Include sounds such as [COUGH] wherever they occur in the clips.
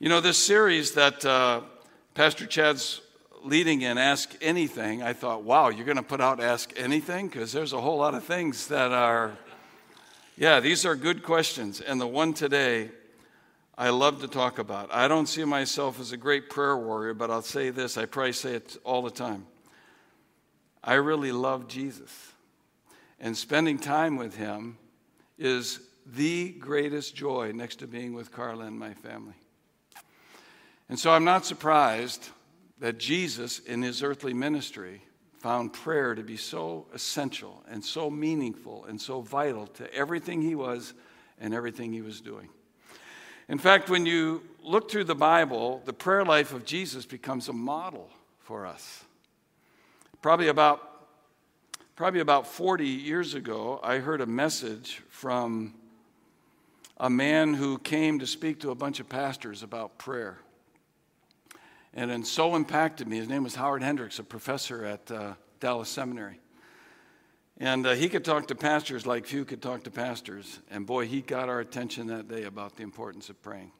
You know, this series that uh, Pastor Chad's leading in, Ask Anything, I thought, wow, you're going to put out Ask Anything? Because there's a whole lot of things that are, yeah, these are good questions. And the one today, I love to talk about. I don't see myself as a great prayer warrior, but I'll say this I probably say it all the time. I really love Jesus. And spending time with him is the greatest joy next to being with Carla and my family. And so I'm not surprised that Jesus, in his earthly ministry, found prayer to be so essential and so meaningful and so vital to everything he was and everything he was doing. In fact, when you look through the Bible, the prayer life of Jesus becomes a model for us. Probably about, probably about 40 years ago, I heard a message from a man who came to speak to a bunch of pastors about prayer. And it so impacted me. His name was Howard Hendricks, a professor at uh, Dallas Seminary. And uh, he could talk to pastors like few could talk to pastors. And boy, he got our attention that day about the importance of praying.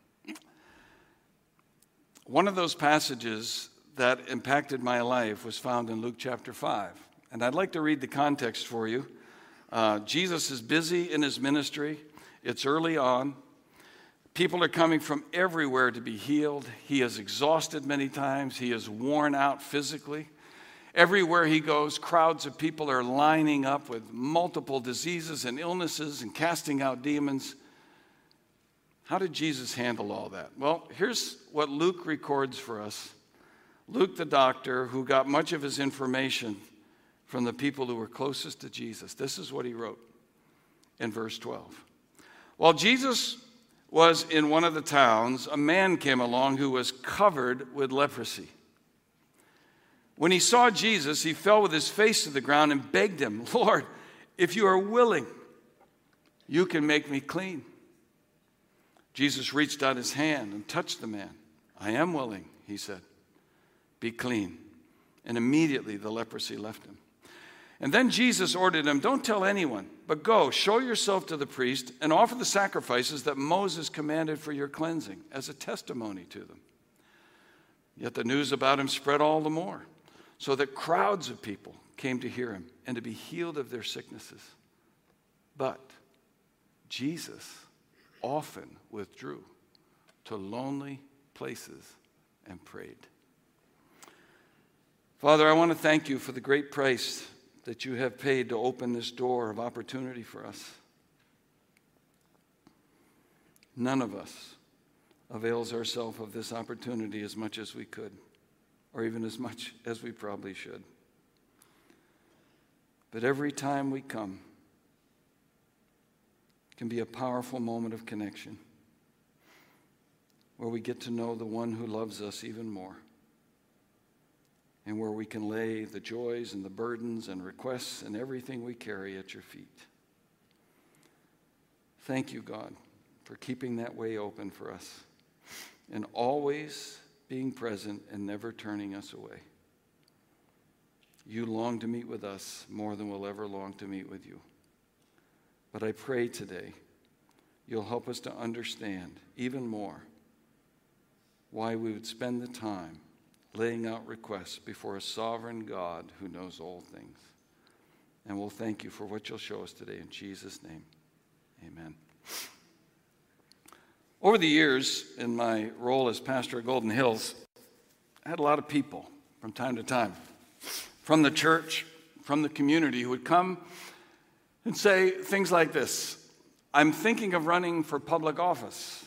One of those passages that impacted my life was found in Luke chapter 5. And I'd like to read the context for you. Uh, Jesus is busy in his ministry, it's early on. People are coming from everywhere to be healed. He is exhausted many times, he is worn out physically. Everywhere he goes, crowds of people are lining up with multiple diseases and illnesses and casting out demons. How did Jesus handle all that? Well, here's what Luke records for us. Luke, the doctor, who got much of his information from the people who were closest to Jesus, this is what he wrote in verse 12. While Jesus was in one of the towns, a man came along who was covered with leprosy. When he saw Jesus, he fell with his face to the ground and begged him, Lord, if you are willing, you can make me clean. Jesus reached out his hand and touched the man. I am willing, he said. Be clean. And immediately the leprosy left him. And then Jesus ordered him, Don't tell anyone, but go, show yourself to the priest, and offer the sacrifices that Moses commanded for your cleansing as a testimony to them. Yet the news about him spread all the more, so that crowds of people came to hear him and to be healed of their sicknesses. But Jesus often withdrew to lonely places and prayed. Father, I want to thank you for the great price that you have paid to open this door of opportunity for us. None of us avails ourselves of this opportunity as much as we could, or even as much as we probably should. But every time we come can be a powerful moment of connection where we get to know the one who loves us even more and where we can lay the joys and the burdens and requests and everything we carry at your feet. Thank you, God, for keeping that way open for us and always being present and never turning us away. You long to meet with us more than we'll ever long to meet with you. But I pray today you'll help us to understand even more why we would spend the time laying out requests before a sovereign God who knows all things. And we'll thank you for what you'll show us today. In Jesus' name, amen. Over the years, in my role as pastor at Golden Hills, I had a lot of people from time to time from the church, from the community, who would come and say things like this I'm thinking of running for public office,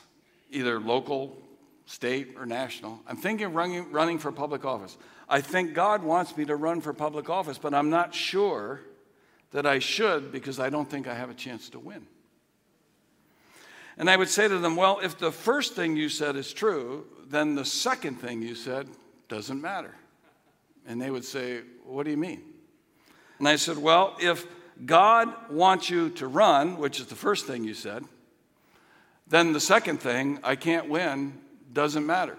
either local, state, or national. I'm thinking of running, running for public office. I think God wants me to run for public office, but I'm not sure that I should because I don't think I have a chance to win. And I would say to them, Well, if the first thing you said is true, then the second thing you said doesn't matter. And they would say, What do you mean? And I said, Well, if God wants you to run, which is the first thing you said, then the second thing, I can't win, doesn't matter.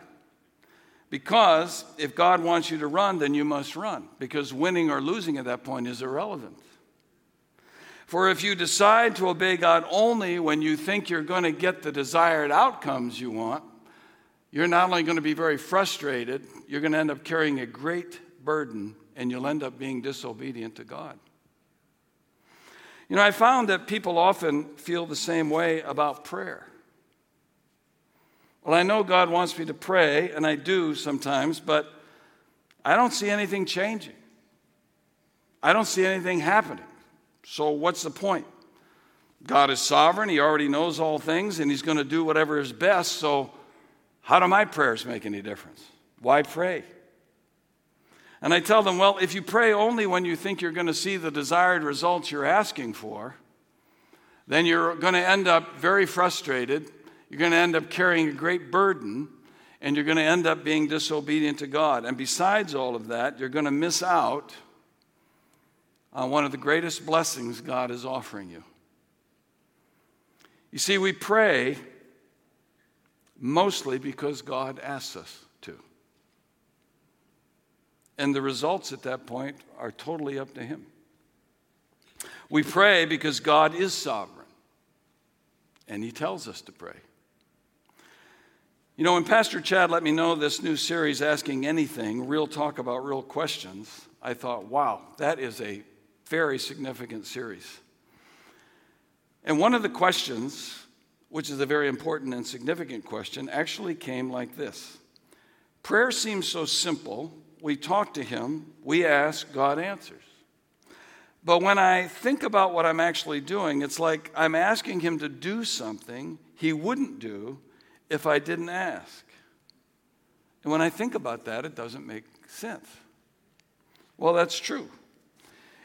Because if God wants you to run, then you must run, because winning or losing at that point is irrelevant. For if you decide to obey God only when you think you're going to get the desired outcomes you want, you're not only going to be very frustrated, you're going to end up carrying a great burden and you'll end up being disobedient to God. You know, I found that people often feel the same way about prayer. Well, I know God wants me to pray, and I do sometimes, but I don't see anything changing. I don't see anything happening. So, what's the point? God is sovereign, He already knows all things, and He's going to do whatever is best. So, how do my prayers make any difference? Why pray? And I tell them, well, if you pray only when you think you're going to see the desired results you're asking for, then you're going to end up very frustrated. You're going to end up carrying a great burden, and you're going to end up being disobedient to God. And besides all of that, you're going to miss out on one of the greatest blessings God is offering you. You see, we pray mostly because God asks us to. and the results at that point are totally up to Him. We pray because God is sovereign, and He tells us to pray. You know, when Pastor Chad let me know this new series, Asking Anything, Real Talk About Real Questions, I thought, wow, that is a very significant series. And one of the questions, which is a very important and significant question, actually came like this Prayer seems so simple, we talk to Him, we ask, God answers. But when I think about what I'm actually doing, it's like I'm asking Him to do something He wouldn't do if I didn't ask. And when I think about that, it doesn't make sense. Well, that's true.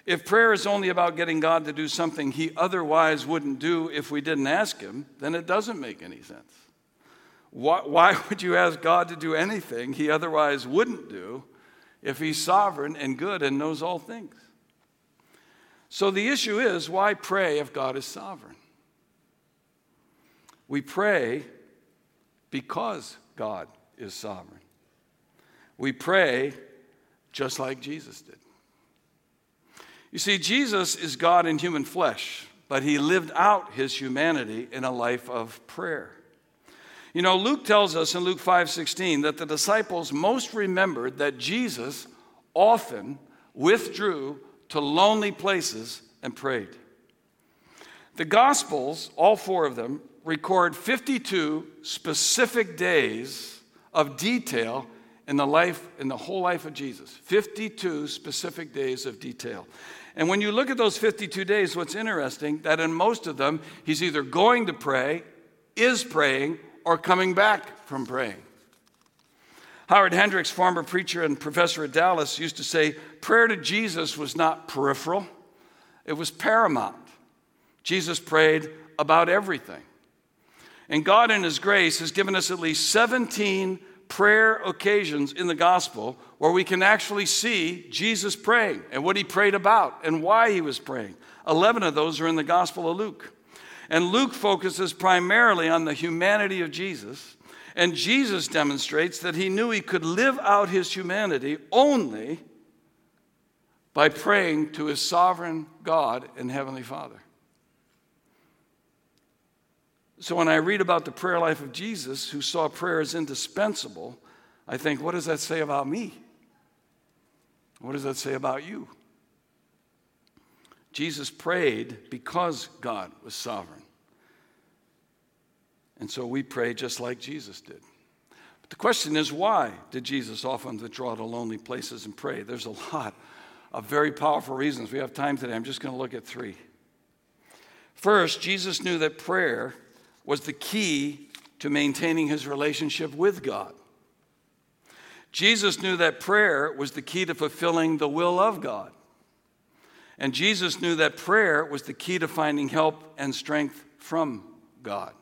If prayer is only about getting God to do something He otherwise wouldn't do if we didn't ask Him, then it doesn't make any sense. Why, why [LAUGHS] would you ask God to do anything He otherwise wouldn't do if he's sovereign and good and knows all things. So the issue is why pray if God is sovereign? We pray because God is sovereign. We pray just like Jesus did. You see, Jesus is God in human flesh, but he lived out his humanity in a life of prayer. You know, Luke tells us in Luke 5:16 that the disciples most remembered that Jesus often withdrew to lonely places and prayed. The Gospels, all four of them, record 52 specific days of detail in the life in the whole life of Jesus. 52 specific days of detail. And when you look at those 52 days, what's interesting that in most of them he's either going to pray, is praying, or coming back from praying. Howard Hendricks, former preacher and professor at Dallas, used to say prayer to Jesus was not peripheral, it was paramount. Jesus prayed about everything. And God, in His grace, has given us at least 17 prayer occasions in the gospel where we can actually see Jesus praying and what He prayed about and why He was praying. 11 of those are in the Gospel of Luke. And Luke focuses primarily on the humanity of Jesus. And Jesus demonstrates that he knew he could live out his humanity only by praying to his sovereign God and Heavenly Father. So when I read about the prayer life of Jesus, who saw prayer as indispensable, I think, what does that say about me? What does that say about you? Jesus prayed because God was sovereign. And so we pray just like Jesus did. But the question is, why did Jesus often withdraw to lonely places and pray? There's a lot of very powerful reasons. We have time today. I'm just going to look at three. First, Jesus knew that prayer was the key to maintaining his relationship with God. Jesus knew that prayer was the key to fulfilling the will of God. And Jesus knew that prayer was the key to finding help and strength from God.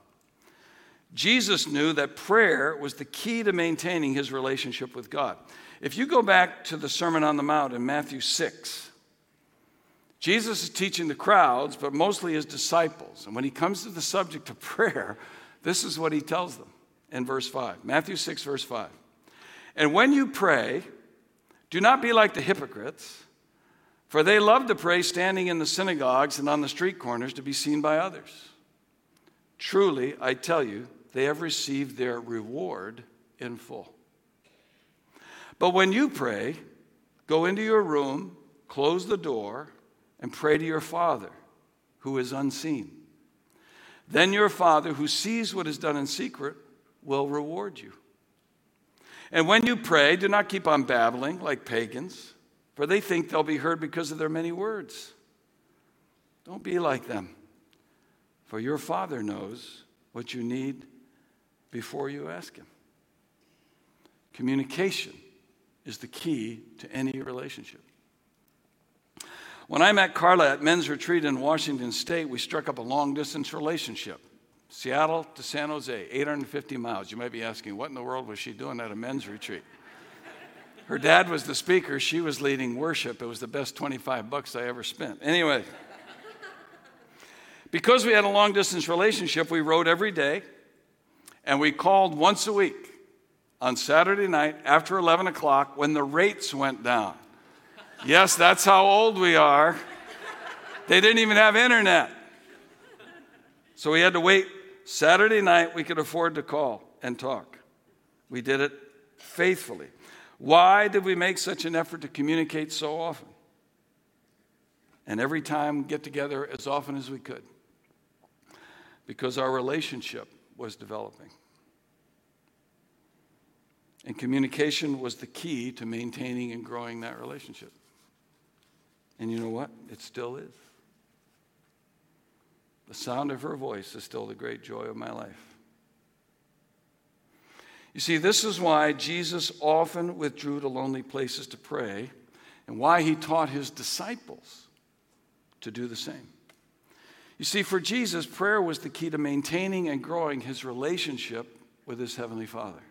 Jesus knew that prayer was the key to maintaining his relationship with God. If you go back to the Sermon on the Mount in Matthew 6, Jesus is teaching the crowds, but mostly his disciples. And when he comes to the subject of [LAUGHS] prayer, this is what he tells them in verse 5. Matthew 6, verse 5. And when you pray, do not be like the hypocrites for they love to pray standing in the synagogues and on the street corners to be seen by others. Truly, I tell you, they have received their reward in full. But when you pray, go into your room, close the door, and pray to your Father who is unseen. Then your Father who sees what is done in secret will reward you. And when you pray, do not keep on babbling like pagans, for they think they'll be heard because of their many words. Don't be like them, for your Father knows what you need before you ask Him. Communication is the key to any relationship. When I met Carla at men's retreat in Washington State, we struck up a long distance relationship. Seattle to San Jose, 850 miles. You might be asking, what in the world was she doing at a men's retreat? Her dad was the speaker, she was leading worship. It was the best 25 bucks I ever spent. Anyway, because we had a long distance relationship, we wrote every day and we called once a week on Saturday night after 11 o'clock when the rates went down. Yes, that's how old we are. They didn't even have internet. So we had to wait Saturday night, we could afford to call and talk. We did it faithfully. Why did we make such an effort to communicate so often? And every time get together as often as we could? Because our relationship was developing. And communication was the key to maintaining and growing that relationship. And you know what? It still is. The sound of her voice is still the great joy of my life. You see, this is why Jesus often withdrew to lonely places to pray and why he taught his disciples to do the same. You see, for Jesus, prayer was the key to maintaining and growing his relationship with his Heavenly Father.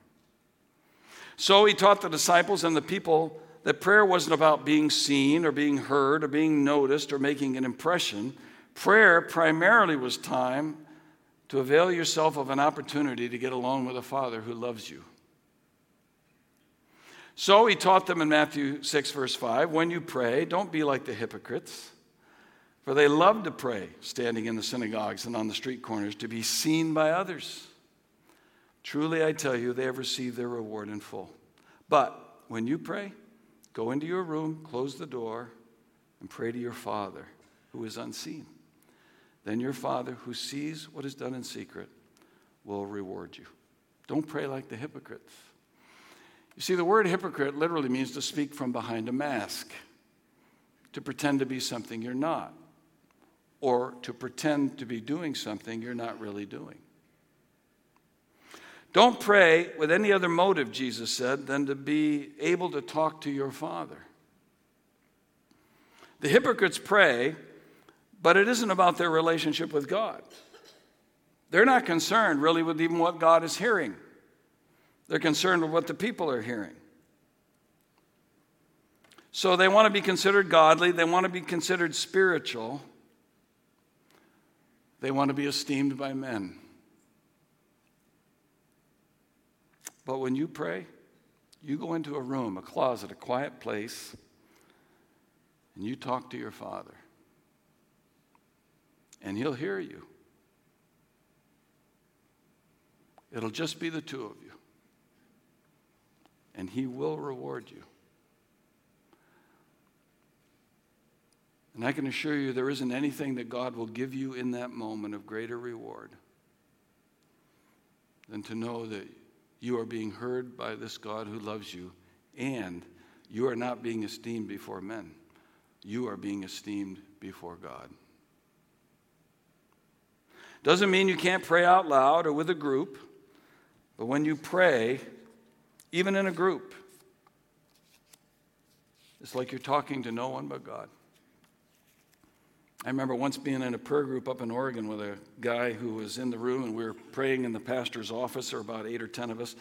So he taught the disciples and the people that prayer wasn't about being seen or being heard or being noticed or making an impression. Prayer primarily was time to avail yourself of an opportunity to get alone with a Father who loves you. So he taught them in Matthew 6, verse 5 when you pray, don't be like the hypocrites, for they love to pray standing in the synagogues and on the street corners to be seen by others. Truly, I tell you, they have received their reward in full. But when you pray, go into your room, close the door, and pray to your Father who is unseen. Then your Father who sees what is done in secret will reward you. Don't pray like the hypocrites. You see, the word hypocrite literally means to speak from behind a mask, to pretend to be something you're not, or to pretend to be doing something you're not really doing. Don't pray with any other motive, Jesus said, than to be able to talk to your Father. The hypocrites pray, but it isn't about their relationship with God. They're not concerned really with even what God is hearing, they're concerned with what the people are hearing. So they want to be considered godly, they want to be considered spiritual, they want to be esteemed by men. But when you pray, you go into a room, a closet, a quiet place, and you talk to your Father. And He'll hear you. It'll just be the two of you. And He will reward you. And I can assure you there isn't anything that God will give you in that moment of greater reward than to know that you are being heard by this God who loves you, and you are not being esteemed before men. You are being esteemed before God. Doesn't mean you can't pray out loud or with a group, but when you pray, even in a group, it's like you're talking to no one but God. I remember once being in a prayer group up in Oregon with a guy who was in the room, and we were praying in the pastor's office, or about eight or ten of us.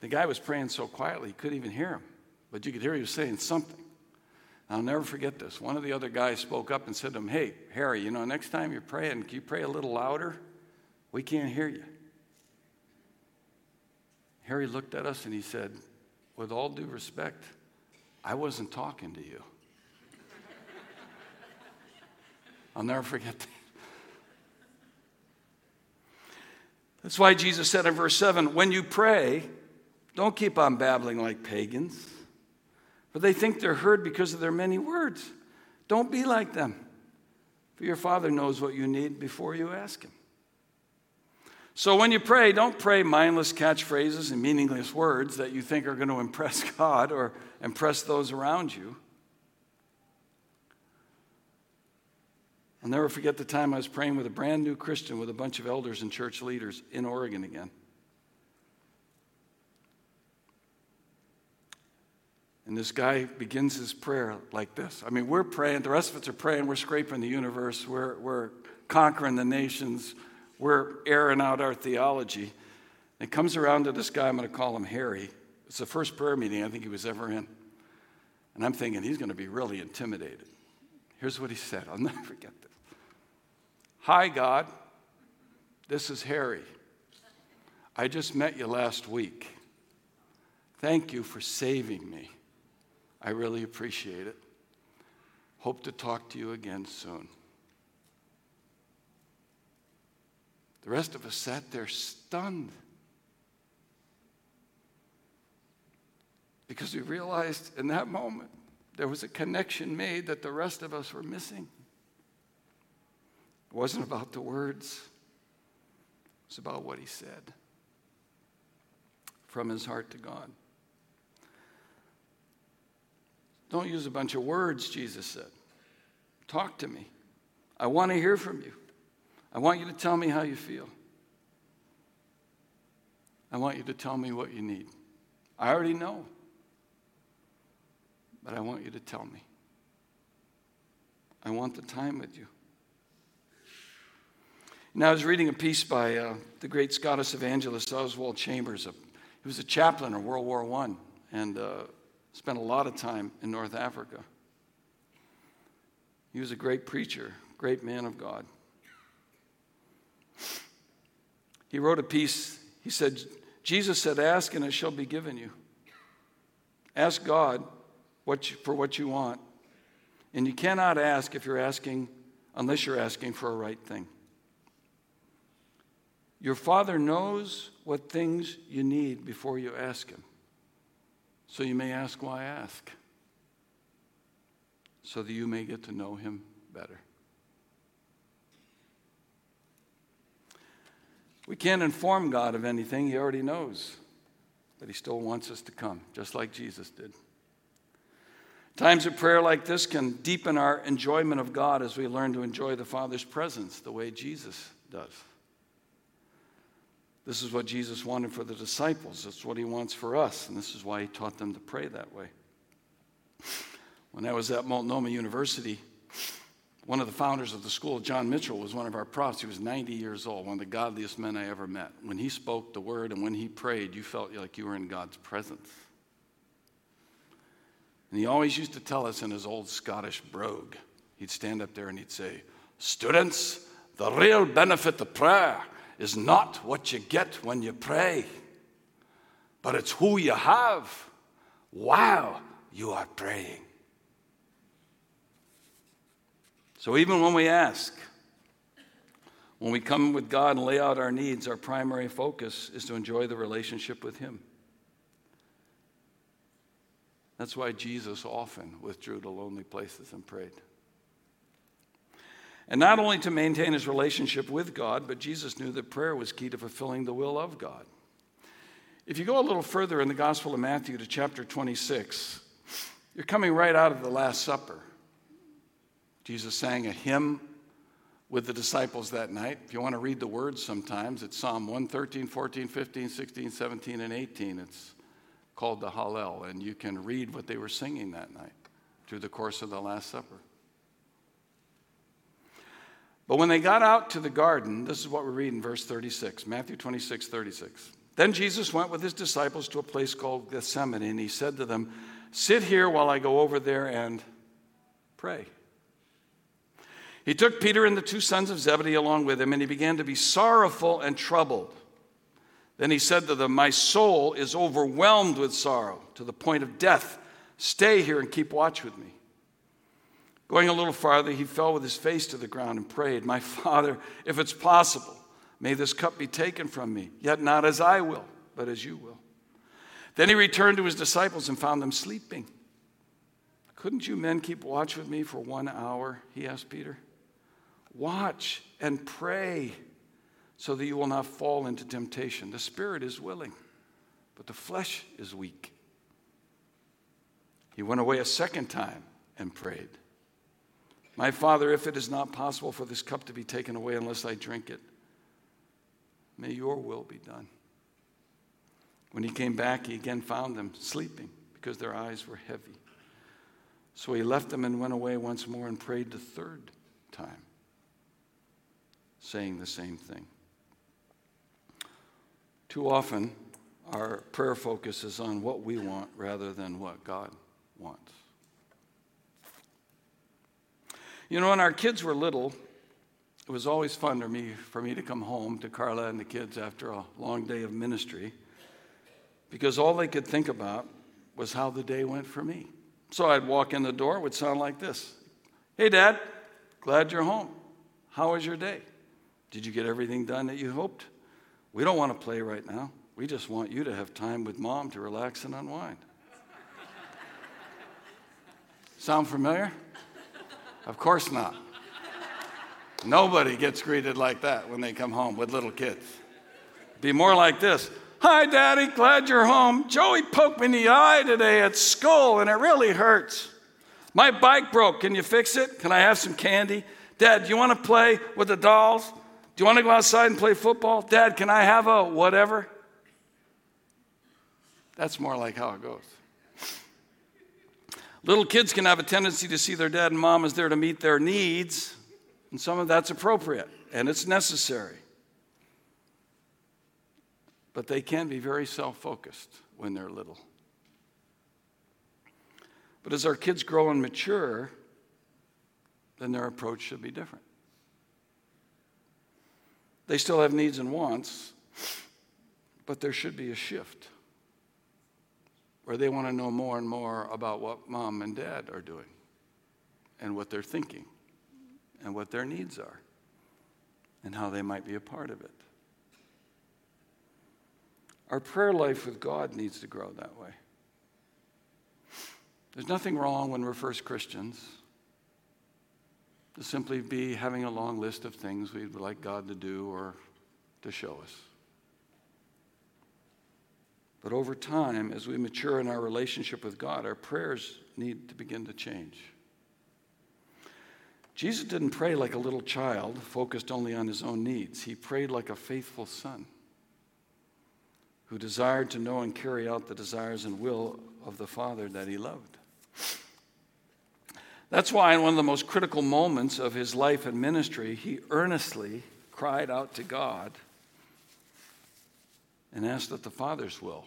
The guy was praying so quietly, you couldn't even hear him, but you could hear he was saying something. I'll never forget this. One of the other guys spoke up and said to him, Hey, Harry, you know, next time you're praying, can you pray a little louder? We can't hear you. Harry looked at us and he said, With all due respect, I wasn't talking to you. I'll never forget that. That's why Jesus said in verse 7 when you pray, Don't keep on babbling like pagans, for they think they're heard because of their many words. Don't be like them, for your Father knows what you need before you ask Him. So when you pray, don't pray mindless catchphrases and meaningless words that you think are going to impress [LAUGHS] God or impress those around you. I'll never forget the time I was praying with a brand new Christian with a bunch of elders and church leaders in Oregon again. And this guy begins his prayer like this. I mean, we're praying, the rest of us are praying, we're scraping the universe, we're, we're conquering the nations, we're airing out our theology. And It comes around to this guy, I'm going to call him Harry. It's the first prayer meeting I think he was ever in. And I'm thinking he's going to be really intimidated. Here's what he said I'll [LAUGHS] never forget this Hi, God. This is Harry. I just met you last week. Thank you for saving me. I really appreciate it. Hope to talk to you again soon. The rest of us sat there stunned because we realized in that moment there was a connection made that the rest of us were missing. It wasn't about the words, it was about what he said from his heart to God. Don't use a bunch of words, Jesus said. Talk to me. I want to hear from you. I want you to tell me how you feel. I want you to tell me what you need. I already know, but I want you to tell me. I want the time with you. Now, I was reading a piece by uh, the great Scottish evangelist Oswald Chambers. He was a chaplain in World War I and uh, spent a lot of time in North Africa. He was a great preacher, great man of God. He wrote a piece. He said, Jesus said, Ask and it shall be given you. Ask God what you, for what you want. And you cannot ask if you're asking, unless you're asking for a right thing. Your Father knows what things you need before you ask Him. So you may ask, Why ask? So that you may get to know Him better. We can't inform God of anything, He already knows. But He still wants us to come, just like Jesus did. Times of prayer like this can deepen our enjoyment of God as we learn to enjoy the Father's presence the way Jesus does. This is what Jesus wanted for the disciples. It's what he wants for us, and this is why he taught them to pray that way. When I was at Multnomah University, one of the founders of the school, John Mitchell, was one of our profs. He was 90 years old, one of the godliest men I ever met. When he spoke the word and when he prayed, you felt like you were in God's presence. And he always used to tell us in his old Scottish brogue, he'd stand up there and he'd say, Students, the real benefit of prayer is not what you get when you pray, but it's who you have while you are praying. So even when we ask, when we come with God and lay out our needs, our primary focus is to enjoy the relationship with Him. That's why Jesus often withdrew to lonely places and prayed. And not only to maintain his relationship with God, but Jesus knew that prayer was key to fulfilling the will of God. If you go a little further in the Gospel of Matthew to chapter 26, you're coming right out of the Last Supper. Jesus sang a hymn with the disciples that night. If you want to read the words sometimes, it's Psalm 113, 14, 15, 16, 17, and 18. It's called the Hallel, and you can read what they were singing that night through the course of the Last Supper. But when they got out to the garden, this is what we read in verse 36, Matthew 26, 36. Then Jesus went with his disciples to a place called Gethsemane, and he said to them, Sit here while I go over there and pray. He took Peter and the two sons of Zebedee along with him, and he began to be sorrowful and troubled. Then he said to them, My soul is overwhelmed with sorrow to the point of death. Stay here and keep watch with me. Going a little farther, he fell with his face to the ground and prayed, My [LAUGHS] Father, if it's possible, may this cup be taken from me, yet not as I will, but as you will. Then he returned to his disciples and found them sleeping. Couldn't you men keep watch with me for one hour? He asked Peter. Watch and pray so that you will not fall into temptation. The spirit is willing, but the flesh is weak. He went away a second time and prayed. My Father, if it is not possible for this cup to be taken away unless I drink it, may your will be done. When he came back, he again found them sleeping because their eyes were heavy. So he left them and went away once more and prayed the third time, saying the same thing. Too often, our prayer focus is on what we want rather than what God wants. You know, when our kids were little, it was always fun for me, for me to come home to Carla and the kids after a long day of ministry because all they could think about was how the day went for me. So I'd walk in the door, it would sound like this Hey, Dad, glad you're home. How was your day? Did you get everything done that you hoped? We don't want to play right now. We just want you to have time with mom to relax and unwind. Sound familiar? Of course not. Nobody gets greeted like that when they come home with little kids. Be more like this Hi, Daddy, glad you're home. Joey poked me in the eye today at school and it really hurts. My bike broke. Can you fix it? Can I have some candy? Dad, do you want to play with the dolls? Do you want to go outside and play football? Dad, can I have a whatever? That's more like how it goes. Little kids can have a tendency to see their dad and mom as there to meet their needs, and some of that's appropriate and it's necessary but they can be very self focused when they're little. But as our kids grow and mature, then their approach should be different. They still have needs and wants, but there should be a shift where they want to know more and more about what mom and dad are doing and what they're thinking and what their needs are and how they might be a part of it. Our prayer life with God needs to grow that way. There's nothing wrong when we're first Christians to simply be having a long list of things we'd like God to do or to show us. But over time, as we mature in our relationship with God, our prayers need to begin to change. Jesus didn't pray like a little child, focused only on his own needs. He prayed like a faithful son who desired to know and carry out the desires and will of the Father that he loved. That's why, in one of the most critical moments of his life and ministry, he earnestly cried out to God and ask that the Father's will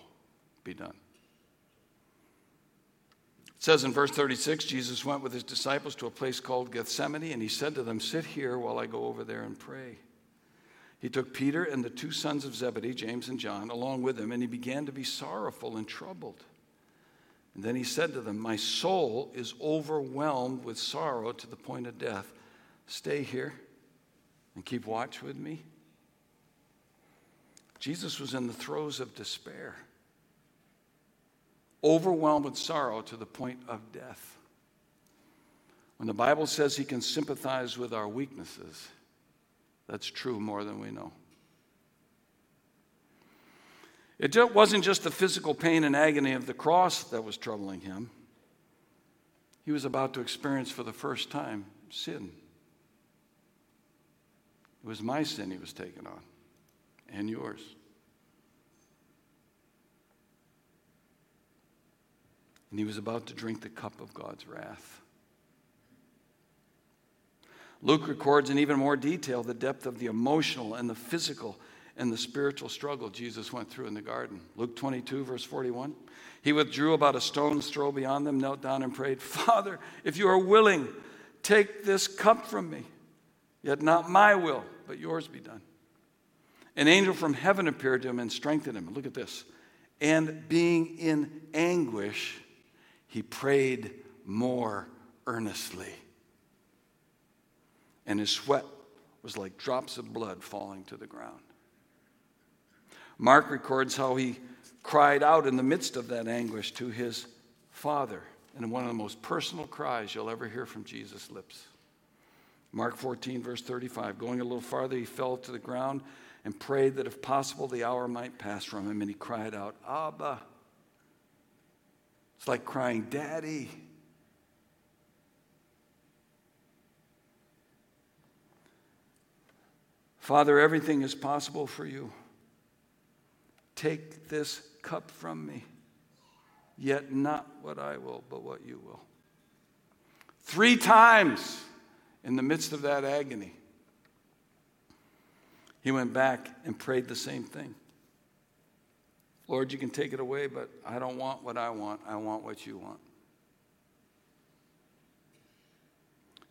be done. It says in verse 36 Jesus went with his disciples to a place called Gethsemane, and he said to them, Sit here while I go over there and pray. He took Peter and the two sons of Zebedee, James and John, along with him, and he began to be sorrowful and troubled. And then he said to them, My soul is overwhelmed with sorrow to the point of death. Stay here and keep watch with me. Jesus was in the throes of despair, overwhelmed with sorrow to the point of death. When the Bible says he can sympathize with our weaknesses, that's true more than we know. It wasn't just the physical pain and agony of the cross that was troubling him. He was about to experience for the first time sin. It was my sin he was taking on, and yours. And he was about to drink the cup of God's wrath. Luke records in even more detail the depth of the emotional and the physical and the spiritual struggle Jesus went through in the garden. Luke 22, verse 41. He withdrew about a stone's throw beyond them, knelt down, and prayed, Father, if you are willing, take this cup from me. Yet not my will, but yours be done. An angel from heaven appeared to him and strengthened him. Look at this. And being in anguish, he prayed more earnestly and his sweat was like drops of blood falling to the ground. Mark records how he cried out in the midst of that anguish to his Father. in one of the most personal cries you'll ever hear from Jesus' lips. Mark 14, verse 35. Going a little farther, he fell to the ground and prayed that if possible the hour might pass from him. And he cried out, Abba. It's like crying, Daddy. Father, everything is possible for you. Take this cup from me, yet not what I will, but what you will. Three times in the midst of that agony, he went back and prayed the same thing. Lord, you can take it away, but I don't want what I want. I want what you want.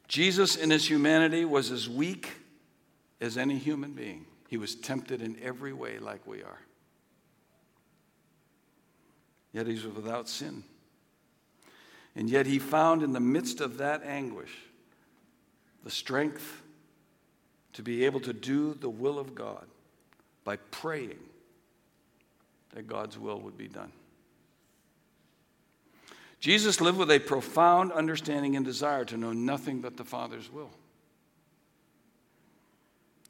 Jesus, in his humanity, was as weak as any human being. He was tempted in every way, like we are. Yet he was without sin. And yet he found in the midst of that anguish the strength to be able to do the will of God by praying that God's will would be done. Jesus lived with a profound understanding and desire to know nothing but the Father's will.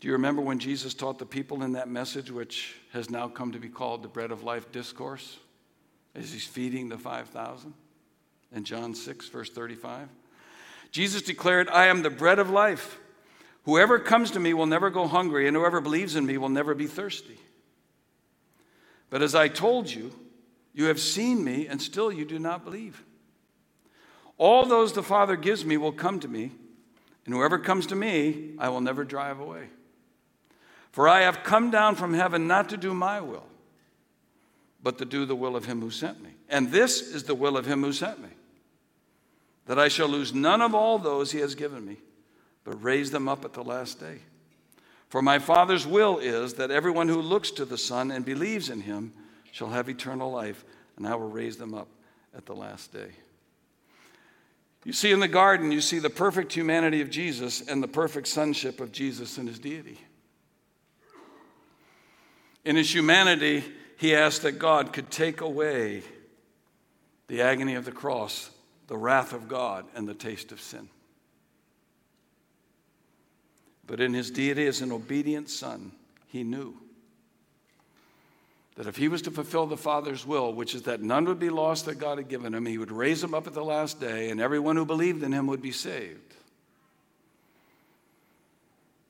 Do you remember when Jesus taught the people in that message, which has now come to be called the Bread of Life discourse, as he's feeding the 5,000 in John 6, verse 35? Jesus declared, I am the bread of life. Whoever comes to me will never go hungry, and whoever believes in me will never be thirsty. But as I told you, you have seen me, and still you do not believe. All those the Father gives me will come to me, and whoever comes to me, I will never drive away. For I have come down from heaven not to do my will, but to do the will of him who sent me. And this is the will of him who sent me that I shall lose none of all those he has given me, but raise them up at the last day. For my Father's will is that everyone who looks to the Son and believes in him shall have eternal life, and I will raise them up at the last day. You see, in the garden, you see the perfect humanity of Jesus and the perfect sonship of Jesus and his deity. In his humanity, he asked that God could take away the agony of the cross, the wrath of God, and the taste of sin. But in his deity as an obedient son, he knew that if he was to fulfill the Father's will, which is that none would be lost that God had given him, he would raise them up at the last day, and everyone who believed in him would be saved.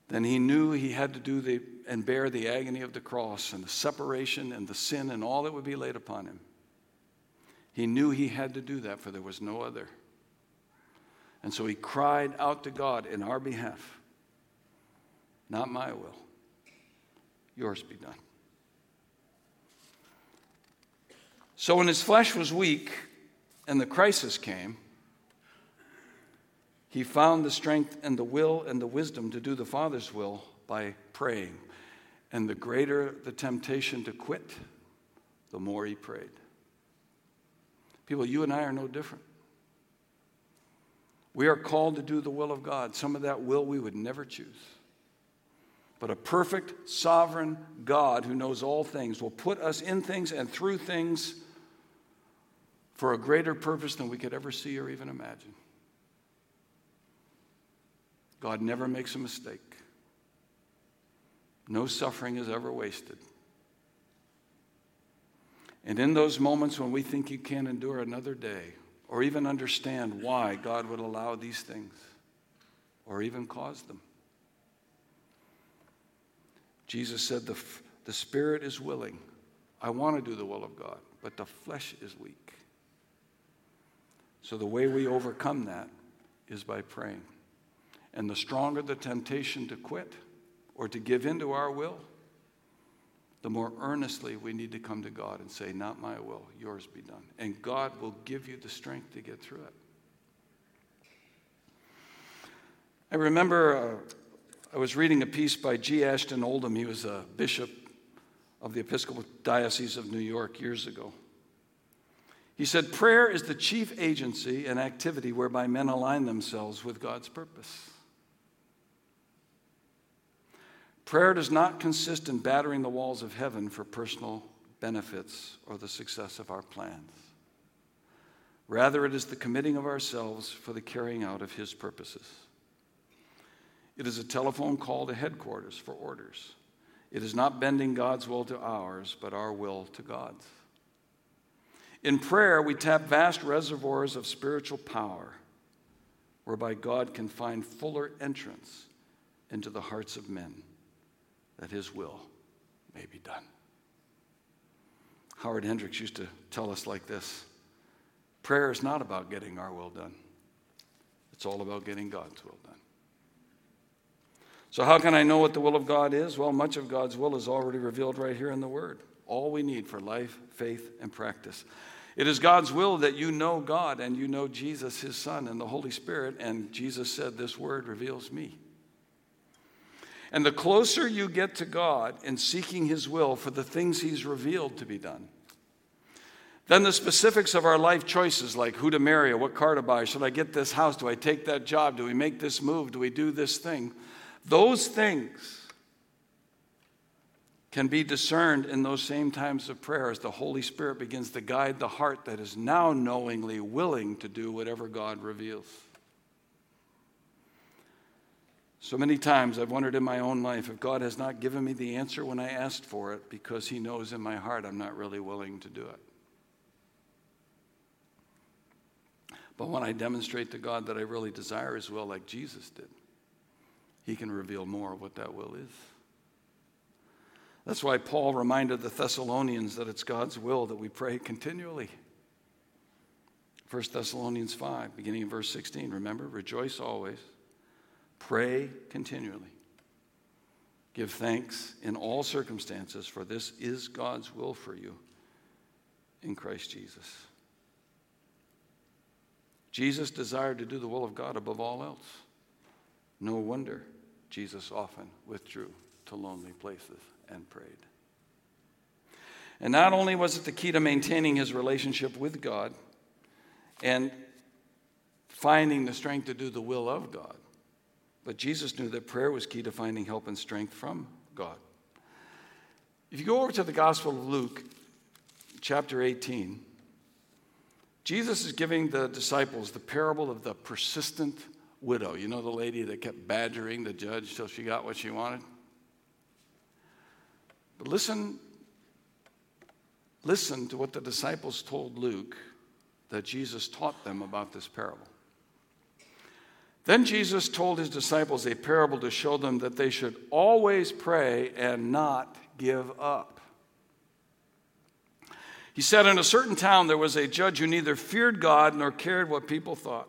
Then he knew he had to do the and bear the agony of the cross and the separation and the sin and all that would be laid upon him. He knew he had to do that, for there was no other. And so he cried out to God in our behalf Not my will, yours be done. So when his flesh was weak and the crisis came, he found the strength and the will and the wisdom to do the Father's will by praying. And the greater the temptation to quit, the more he prayed. People, you and I are no different. We are called to do the will of God. Some of that will we would never choose. But a perfect, sovereign God who knows all things will put us in things and through things for a greater purpose than we could ever see or even imagine. God never makes a mistake. No suffering is ever wasted. And in those moments when we think you can't endure another day, or even understand why God would allow these things, or even cause them, Jesus said, The, the spirit is willing. I want to do the will of God, but the flesh is weak. So the way we overcome that is by praying. And the stronger the temptation to quit, or to give in to our will, the more earnestly we need to come to God and say, Not my will, yours be done. And God will give you the strength to get through it. I remember uh, I was reading a piece by G. Ashton Oldham. He was a bishop of the Episcopal Diocese of New York years ago. He said, Prayer is the chief agency and activity whereby men align themselves with God's purpose. Prayer does not consist in battering the walls of heaven for personal benefits, or the success of our plans. Rather, it is the committing of ourselves for the carrying out of His purposes. It is a telephone call to headquarters for orders. It is not bending God's will to ours, but our will to God's. In prayer, we tap vast reservoirs of spiritual power whereby God can find fuller entrance into the hearts of men that his will may be done. Howard Hendricks used to tell us like this prayer is not about getting our will done, it's all about getting God's will done. So, how can I know what the will of God is? Well, much of God's will is already revealed right here in the Word. All we need for life, faith, and practice. It is God's will that you know God and you know Jesus, his Son, and the Holy Spirit. And Jesus said, This word reveals me. And the closer you get to God in seeking his will for the things he's revealed to be done, then the specifics of our life choices, like who to marry or what car to buy, should I get this house? Do I take that job? Do we make this move? Do we do this thing? Those things can be discerned in those same times of prayer as the Holy Spirit begins to guide the heart that is now knowingly willing to do whatever God reveals. So many times I've wondered in my own life if God has not given me the answer when I asked for it because He knows in my heart I'm not really willing to do it. But when I demonstrate to God that I really desire His will, like Jesus did, He can reveal more of what that will is. That's why Paul reminded the Thessalonians that it's God's will that we pray continually. 1 Thessalonians 5, beginning in verse 16. Remember, rejoice always, pray continually, give thanks in all circumstances, for this is God's will for you in Christ Jesus. Jesus desired to do the will of God above all else. No wonder Jesus often withdrew to lonely places and prayed. And not only was it the key to maintaining his relationship with God and finding the strength to do the will of God, but Jesus knew that prayer was key to finding help and strength from God. If you go over to the Gospel of Luke, chapter 18, Jesus is giving the disciples the parable of the persistent widow. You know the lady that kept badgering the judge till she got what she wanted? But listen, listen to what the disciples told Luke that Jesus taught them about this parable. Then Jesus told his disciples a parable to show them that they should always pray and not give up. He said, In a certain town there was a judge who neither feared God nor cared what people thought.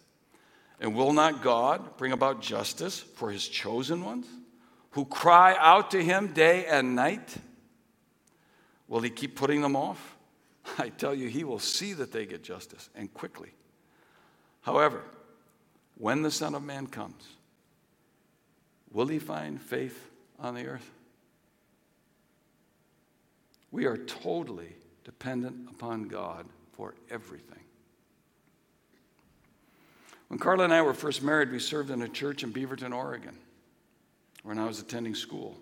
And will not God bring about justice for his chosen ones who cry out to him day and night? Will he keep putting them off? [LAUGHS] I tell you, he will see that they get justice and quickly. However, when the Son of Man comes, will he find faith on the earth? We are totally dependent upon God for everything. When Carla and I were first married, we served in a church in Beaverton, Oregon, when I was attending school.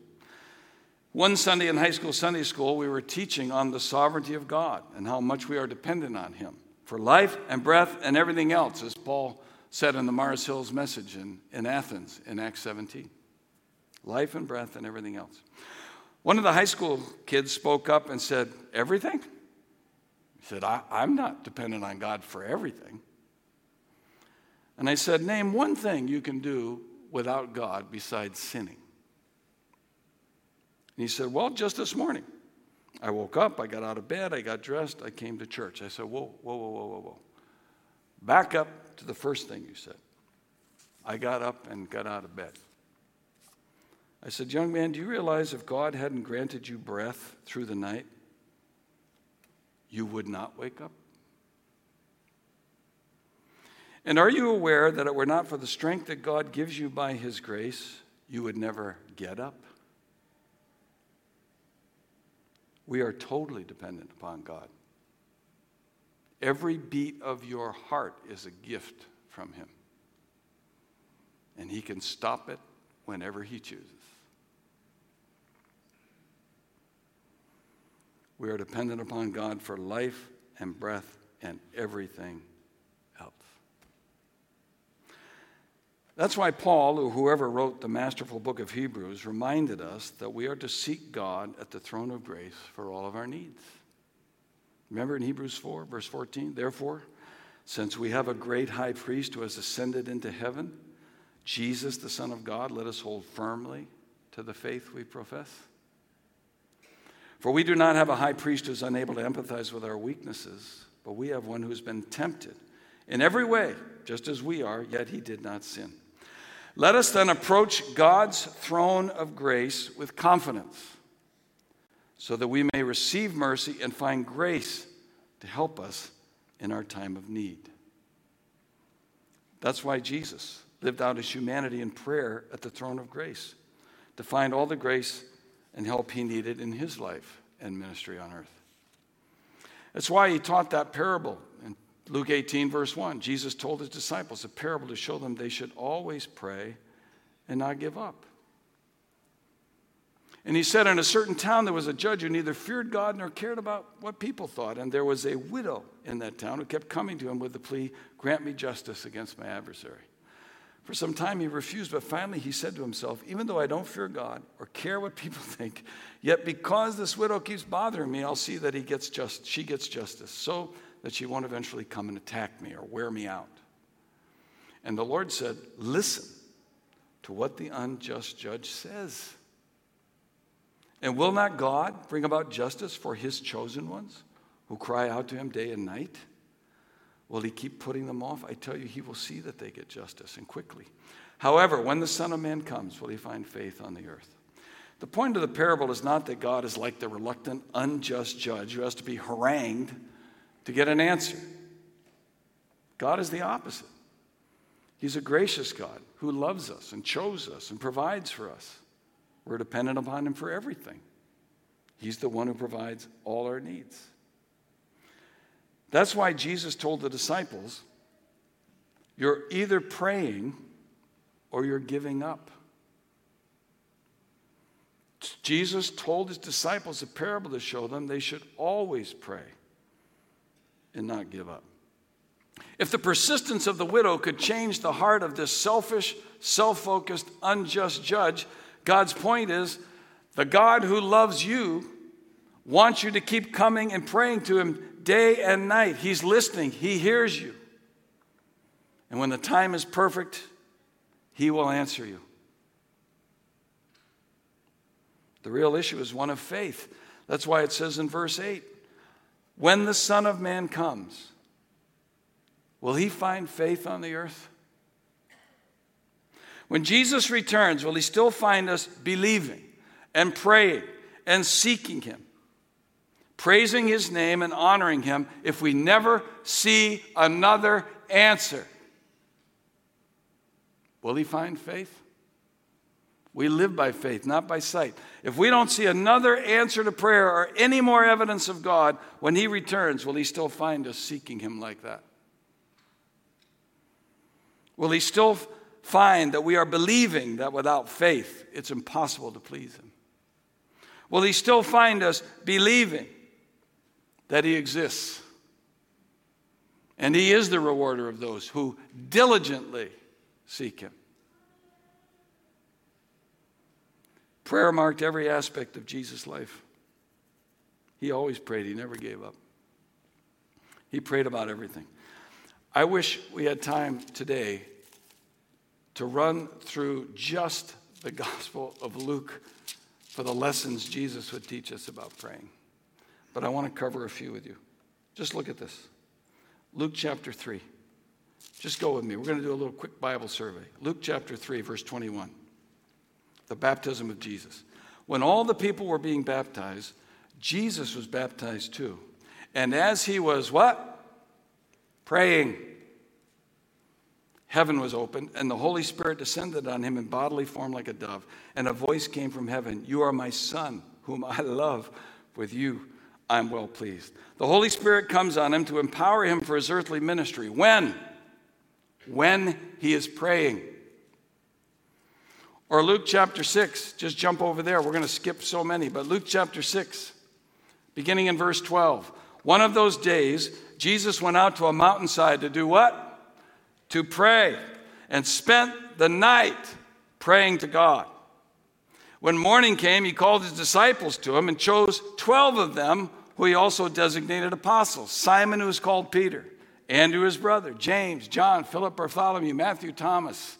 One Sunday in high school Sunday school, we were teaching on the sovereignty of God and how much we are dependent on Him for life and breath and everything else, as Paul said in the Mars Hills message in, in Athens in Acts 17. Life and breath and everything else. One of the high school kids spoke up and said, Everything? He said, I, I'm not dependent on God for everything. And I said, Name one thing you can do without God besides sinning. And he said, Well, just this morning. I woke up, I got out of bed, I got dressed, I came to church. I said, Whoa, whoa, whoa, whoa, whoa, whoa. Back up to the first thing you said. I got up and got out of bed. I said, Young man, do you realize if God hadn't granted you breath through the night, you would not wake up? And are you aware that it were not for the strength that God gives you by His grace, you would never get up? We are totally dependent upon God. Every beat of your heart is a gift from Him. And He can stop it whenever He chooses. We are dependent upon God for life and breath and everything else. That's why Paul, or whoever wrote the masterful book of Hebrews, reminded us that we are to seek God at the throne of grace for all of our needs. Remember in Hebrews 4, verse 14? Therefore, since we have a great high priest who has ascended into heaven, Jesus, the Son of God, let us hold firmly to the faith we profess. For we do not have a high priest who is unable to empathize with our weaknesses, but we have one who's been tempted in every way, just as we are, yet he did not sin. Let us then approach God's throne of grace with confidence, so that we may receive mercy and find grace to help us in our time of need. That's why Jesus lived out his humanity in prayer at the throne of grace, to find all the grace and help he needed in his life and ministry on earth. That's why he taught that parable Luke 18, verse 1. Jesus told his disciples a parable to show them they should always pray and not give up. And he said, In a certain town there was a judge who neither feared God nor cared about what people thought. And there was a widow in that town who kept coming to him with the plea, Grant me justice against my adversary. For some time he refused, but finally he said to himself, Even though I don't fear God or care what people [LAUGHS] think, yet because this widow keeps bothering me, I'll see that he gets just, she gets justice, so that she won't eventually come and attack me or wear me out. And the Lord said, Listen to what the unjust judge says. And will not God bring about justice for his chosen ones who cry out to him day and night? Will he keep putting them off? I tell you, he will see that they get justice and quickly. However, when the Son of Man comes, will he find faith on the earth? The point of the parable is not that God is like the reluctant, unjust judge who has to be harangued to get an answer. God is the opposite. He's a gracious God who loves us and chose us and provides for us. We're dependent upon him for everything. He's the one who provides all our needs. That's why Jesus told the disciples, You're either praying or you're giving up. Jesus told his disciples a parable to show them they should always pray and not give up. If the persistence of the widow could change the heart of this selfish, self focused, unjust judge, God's point is the God who loves you wants you to keep coming and praying to him day and night. He's listening, He hears you. And when the time is perfect, He will answer you. The real issue is one of faith. That's why it says in verse 8 When the Son of Man comes, will He find faith on the earth? When Jesus returns, will He still find us believing and praying and seeking Him? praising his name and honoring him if we never see another answer? Will he find faith? We live by faith, not by sight. If we don't see another answer to prayer or any more evidence of God when he returns, will he still find us seeking him like that? Will he still find that we are believing that without faith it's impossible to please him? Will he still find us believing that He exists. And He is the rewarder of those who diligently seek Him. Prayer marked every aspect of Jesus' life. He always prayed, He never gave up. He prayed about everything. I wish we had time today to run through just the Gospel of Luke for the lessons Jesus would teach us about praying but I want to cover a few with you. Just look at this Luke chapter 3. Just go with me. We're going to do a little quick Bible survey. Luke chapter 3, verse 21. The baptism of Jesus. When all the people were being baptized, Jesus was baptized too. And as he was what? Praying. heaven was opened, and the Holy Spirit descended on him in bodily form like a dove. And a voice came from heaven You are my Son, whom I love. With you I'm well pleased. The Holy Spirit comes on him to empower him for his earthly ministry. When? When he is praying. Or Luke chapter 6, just jump over there. We're going to skip so many, but Luke chapter 6, beginning in verse 12. One of those days, Jesus went out to a mountainside to do what? to pray and spent the night praying to God. When morning came, he called his disciples to him and chose 12 of them, who he also designated apostles Simon, who was called Peter, Andrew, his brother, James, John, Philip, Bartholomew, Matthew, Thomas,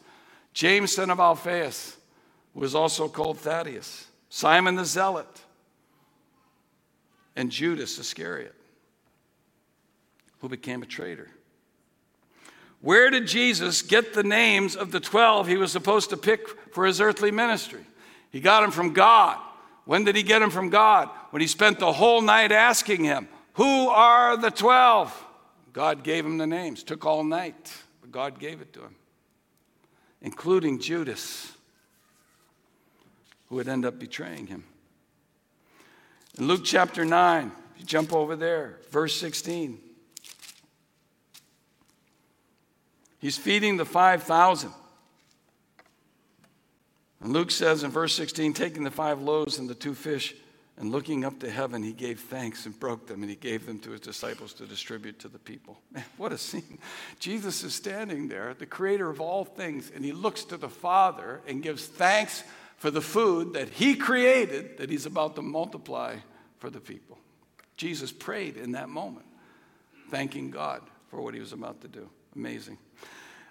James, son of Alphaeus, was also called Thaddeus, Simon the Zealot, and Judas Iscariot, who became a traitor. Where did Jesus get the names of the 12 he was supposed to pick for his earthly ministry? He got them from God. When did he get them from God? When he spent the whole night asking him, Who are the 12? God gave him the names. Took all night, but God gave it to him, including Judas, who would end up betraying him. In Luke chapter 9, you jump over there, verse 16. He's feeding the 5,000. And Luke says in verse 16, taking the five loaves and the two fish, and looking up to heaven, he gave thanks and broke them, and he gave them to his disciples to distribute to the people. [LAUGHS] Man, what a scene. Jesus is standing there, the creator of all things, and he looks to the Father and gives thanks for the food that he created that he's about to multiply for the people. Jesus prayed in that moment, thanking God for what he was about to do. Amazing.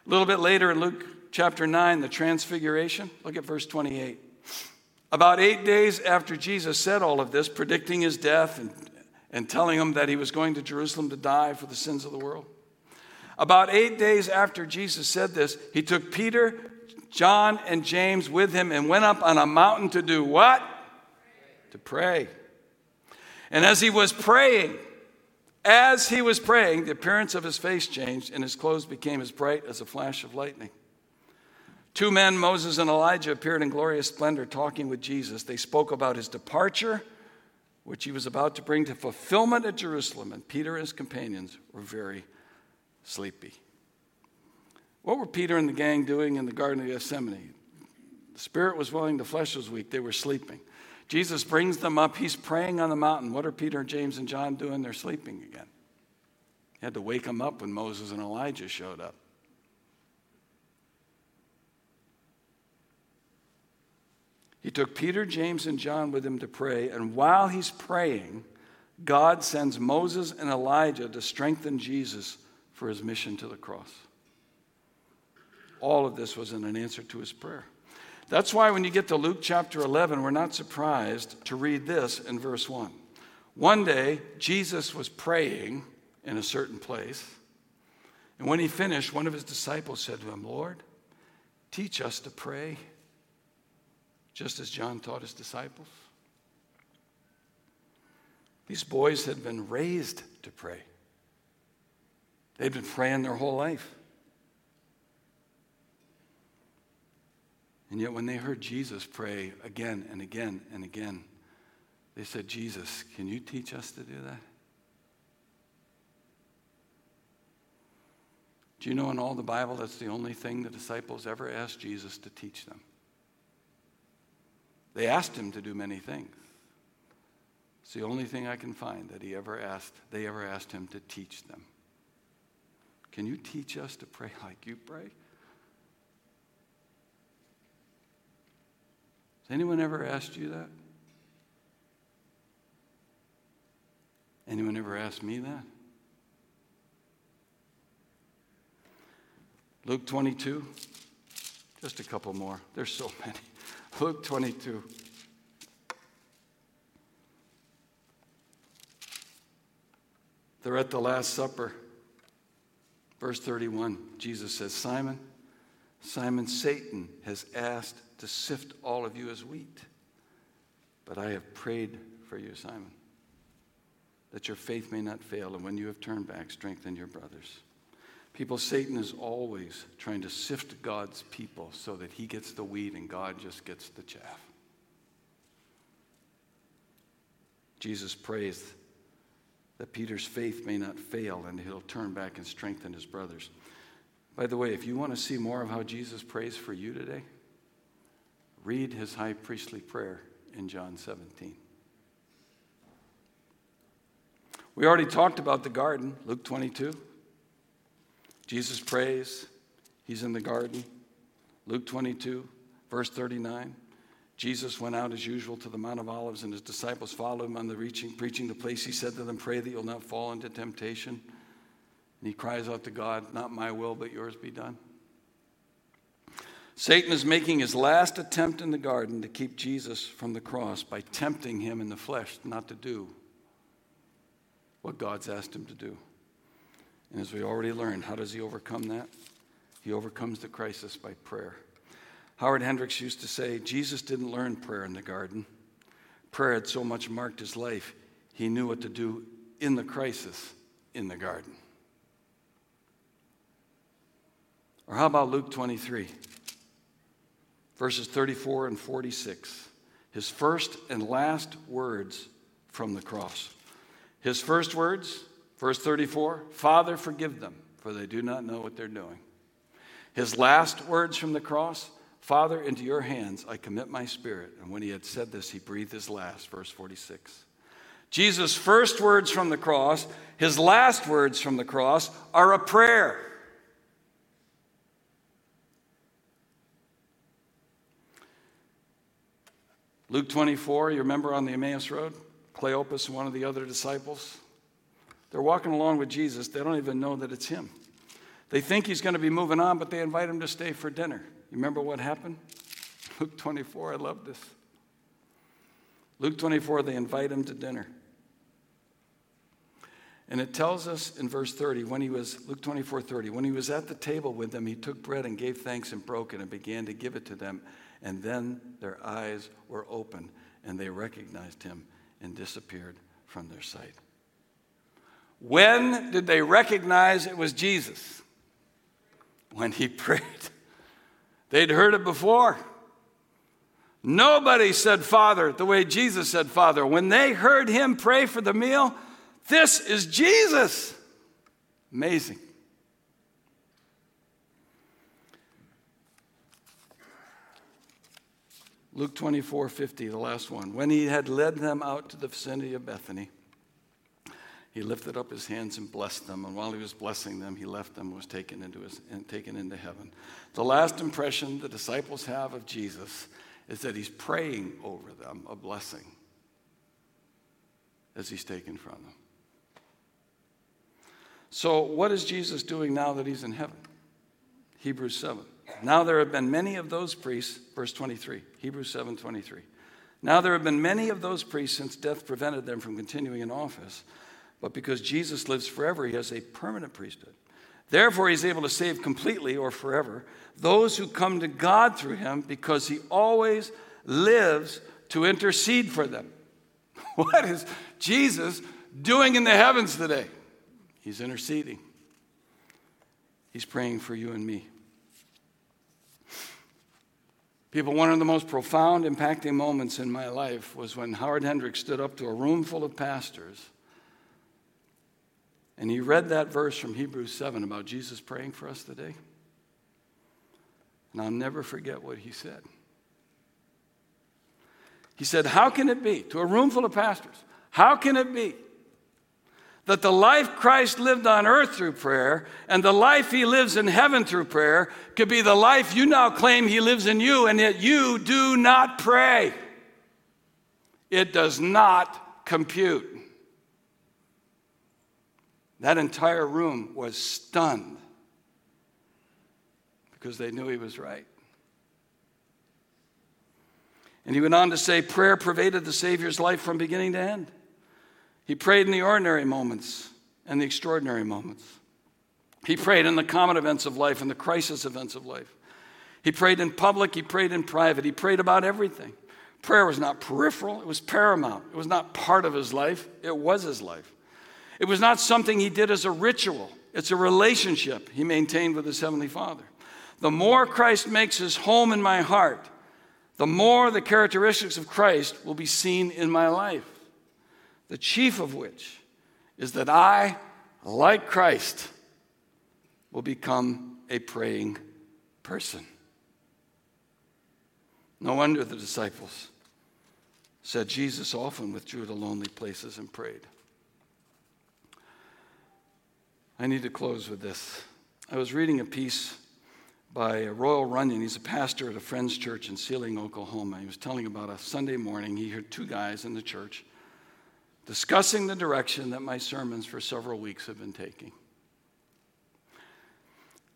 A little bit later in Luke chapter 9, the transfiguration, look at verse 28. About eight days after Jesus said all of this, predicting his death and, and telling him that he was going to Jerusalem to die for the sins of the world. About eight days after Jesus said this, he took Peter, John, and James with him and went up on a mountain to do what? To pray. And as he was praying, as he was praying, the appearance of his face changed, and his clothes became as bright as a flash of lightning. Two men, Moses and Elijah, appeared in glorious splendor talking with Jesus. They spoke about his departure, which he was about to bring to fulfillment at Jerusalem, and Peter and his companions were very sleepy. What were Peter and the gang doing in the Garden of Gethsemane? The spirit was willing, the flesh was weak. They were sleeping. Jesus brings them up. He's praying on the mountain. What are Peter, James, and John doing? They're sleeping again. He had to wake them up when Moses and Elijah showed up. He took Peter, James, and John with him to pray, and while he's praying, God sends Moses and Elijah to strengthen Jesus for his mission to the cross. All of this was in an answer to his prayer. That's why when you get to Luke chapter 11, we're not surprised to read this in verse 1. One day, Jesus was praying in a certain place. And when he finished, one of his disciples said to him, Lord, teach us to pray, just as John taught his disciples. These boys had been raised to pray, they'd been praying their whole life. And yet, when they heard Jesus pray again and again and again, they said, Jesus, can you teach us to do that? Do you know in all the Bible that's the only thing the disciples ever asked Jesus to teach them? They asked him to do many things. It's the only thing I can find that he ever asked, they ever asked him to teach them. Can you teach us to pray like you pray? Has anyone ever asked you that? Anyone ever asked me that? Luke 22. Just a couple more. There's so [LAUGHS] many. Luke 22. They're at the Last Supper. Verse 31, Jesus says, Simon, Simon, Satan has asked to sift all of you as wheat. But I have prayed for you, Simon, that your faith may not fail, and when you have turned back, strengthen your brothers. People, Satan is always trying to sift God's people so that he gets the wheat and God just gets the chaff. Jesus prays that Peter's faith may not fail and he'll turn back and strengthen his brothers. By the way, if you want to see more of how Jesus prays for you today, read his high priestly prayer in John 17. We already talked about the garden, Luke 22. Jesus prays, he's in the garden. Luke 22, verse 39. Jesus went out as usual to the Mount of Olives, and his disciples followed him on the reaching, preaching the place. He said to them, Pray that you'll not fall into temptation. And he cries out to God, Not my will, but yours be done. Satan is making his last attempt in the garden to keep Jesus from the cross by tempting him in the flesh not to do what God's asked him to do. And as we already learned, how does he overcome that? He overcomes the crisis by prayer. Howard Hendricks used to say Jesus didn't learn prayer in the garden. Prayer had so much marked his life, he knew what to do in the crisis in the garden. Or how about Luke 23, verses 34 and 46? His first and last words from the cross. His first words, verse 34 Father, forgive them, for they do not know what they're doing. His last words from the cross Father, into your hands I commit my spirit. And when he had said this, he breathed his last, verse 46. Jesus' first words from the cross, his last words from the cross, are a prayer. Luke 24, you remember on the Emmaus Road? Cleopas and one of the other disciples. They're walking along with Jesus. They don't even know that it's him. They think he's going to be moving on, but they invite him to stay for dinner. You remember what happened? [LAUGHS] Luke 24, I love this. Luke 24, they invite him to dinner. And it tells us in verse 30, when he was, Luke 24, 30, when he was at the table with them, he took bread and gave thanks and broke it and began to give it to them. And then their eyes were opened and they recognized him and disappeared from their sight. When did they recognize it was Jesus? When he [LAUGHS] prayed. They'd heard it before. Nobody said Father the way Jesus said Father. When they heard him pray for the meal, this is Jesus. Amazing. Luke 24 50, the last one. When he had led them out to the vicinity of Bethany, he lifted up his hands and blessed them. And while he was blessing them, he left them, and was taken into, his, taken into heaven. The last impression the disciples have of Jesus is that he's praying over them a blessing as he's taken from them. So, what is Jesus doing now that he's in heaven? Hebrews 7. Now there have been many of those priests, verse 23, Hebrews 7 23. Now there have been many of those priests since death prevented them from continuing in office. But because Jesus lives forever, he has a permanent priesthood. Therefore, he's able to save completely or forever those who come to God through him because he always lives to intercede for them. [LAUGHS] What is Jesus doing in the heavens today? He's interceding, he's praying for you and me. People, one of the most profound, impacting moments in my life was when Howard Hendricks stood up to a room full of pastors and he read that verse from Hebrews 7 about Jesus praying for us today. And I'll never forget what he said. He said, How can it be, to a room full of pastors, how can it be that the life Christ lived on earth through prayer and the life he lives in heaven through prayer could be the life you now claim he lives in you, and yet you do not pray? It does not compute. That entire room was stunned because they knew he was right. And he went on to say, prayer pervaded the Savior's life from beginning to end. He prayed in the ordinary moments and the extraordinary moments. He prayed in the common events of life and the crisis events of life. He prayed in public, he prayed in private, he prayed about everything. Prayer was not peripheral, it was paramount. It was not part of his life, it was his life. It was not something he did as a ritual. It's a relationship he maintained with his Heavenly Father. The more Christ makes his home in my heart, the more the characteristics of Christ will be seen in my life. The chief of which is that I, like Christ, will become a praying person. No wonder the disciples said Jesus often withdrew to lonely places and prayed. I need to close with this. I was reading a piece by Royal Runyon. He's a pastor at a friend's church in Seiling, Oklahoma. He was telling about a Sunday morning. He heard two guys in the church discussing the direction that my sermons for several weeks have been taking.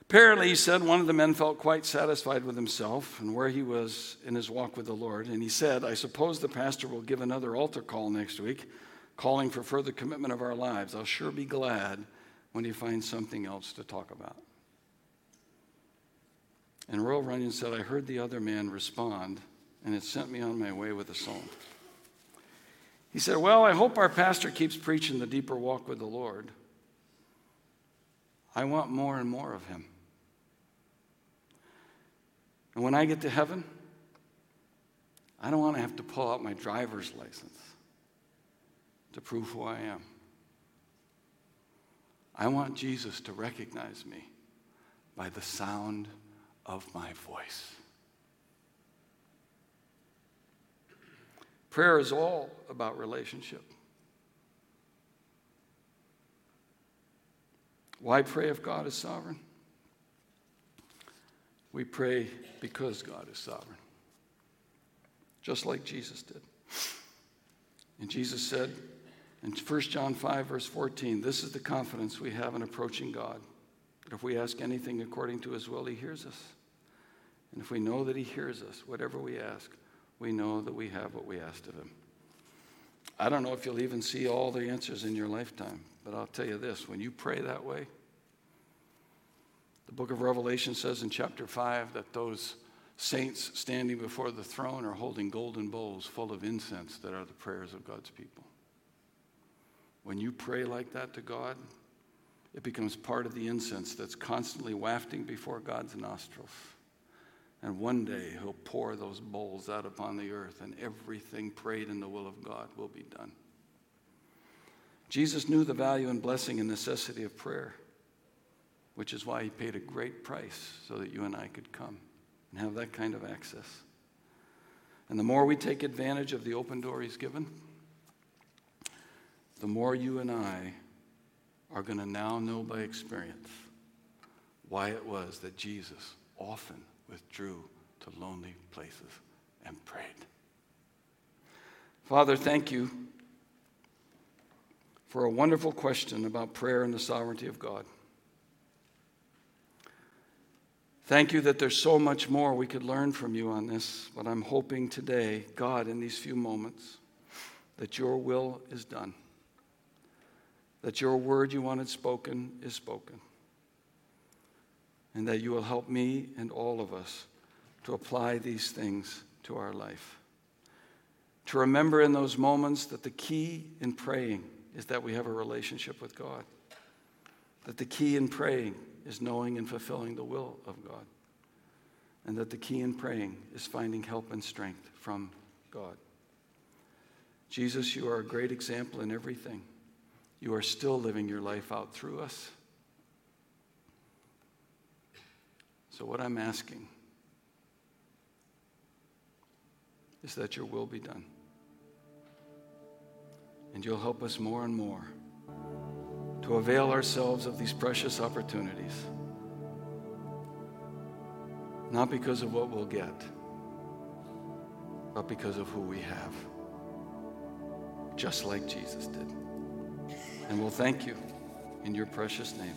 Apparently, he said one of the men felt quite satisfied with himself and where he was in his walk with the Lord. And he said, I suppose the pastor will give another altar call next week, calling for further commitment of our lives. I'll sure be glad when he finds something else to talk about. And Royal Runyon said, I heard the other man respond, and it sent me on my way with a song. He said, Well, I hope our pastor keeps preaching the deeper walk with the Lord. I want more and more of him. And when I get to heaven, I don't want to have to pull out my driver's license to prove who I am. I want Jesus to recognize me by the sound of my voice. Prayer is all about relationship. Why pray if God is sovereign? We pray because God is sovereign, just like Jesus did. And Jesus said in 1 John 5, verse 14, This is the confidence we have in approaching God, that if we ask anything according to his will, he hears us. And if we know that he hears us, whatever we ask, we know that we have what we asked of him. I don't know if you'll even see all the answers in your lifetime, but I'll tell you this when you pray that way, the book of Revelation says in chapter 5 that those saints standing before the throne are holding golden bowls full of incense that are the prayers of God's people. When you pray like that to God, it becomes part of the incense that's constantly wafting before God's nostrils. And one day he'll pour those bowls out upon the earth, and everything prayed in the will of God will be done. Jesus knew the value and blessing and necessity of prayer which is why he paid a great price so that you and I could come and have that kind of access. And the more we take advantage of the open door he's given, the more you and I are going to now know by experience why it was that Jesus often withdrew to lonely places and prayed. Father, thank you for a wonderful question about prayer and the sovereignty of God. Thank you that there's so much more we could learn from you on this, but I'm hoping today, God, in these few moments, that your will is done, that your word you wanted spoken is spoken, and that you will help me and all of us to apply these things to our life. To remember in those moments that the key in praying is that we have a relationship with God, that the key in praying is knowing and fulfilling the will of God. And that the key in praying is finding help and strength from God. Jesus, you are a great example in everything. You are still living your life out through us. So, what I'm asking is that your will be done. And you'll help us more and more to avail ourselves of these precious opportunities. Not because of what we'll get, but because of who we have. Just like Jesus did. And we'll thank you in your precious name.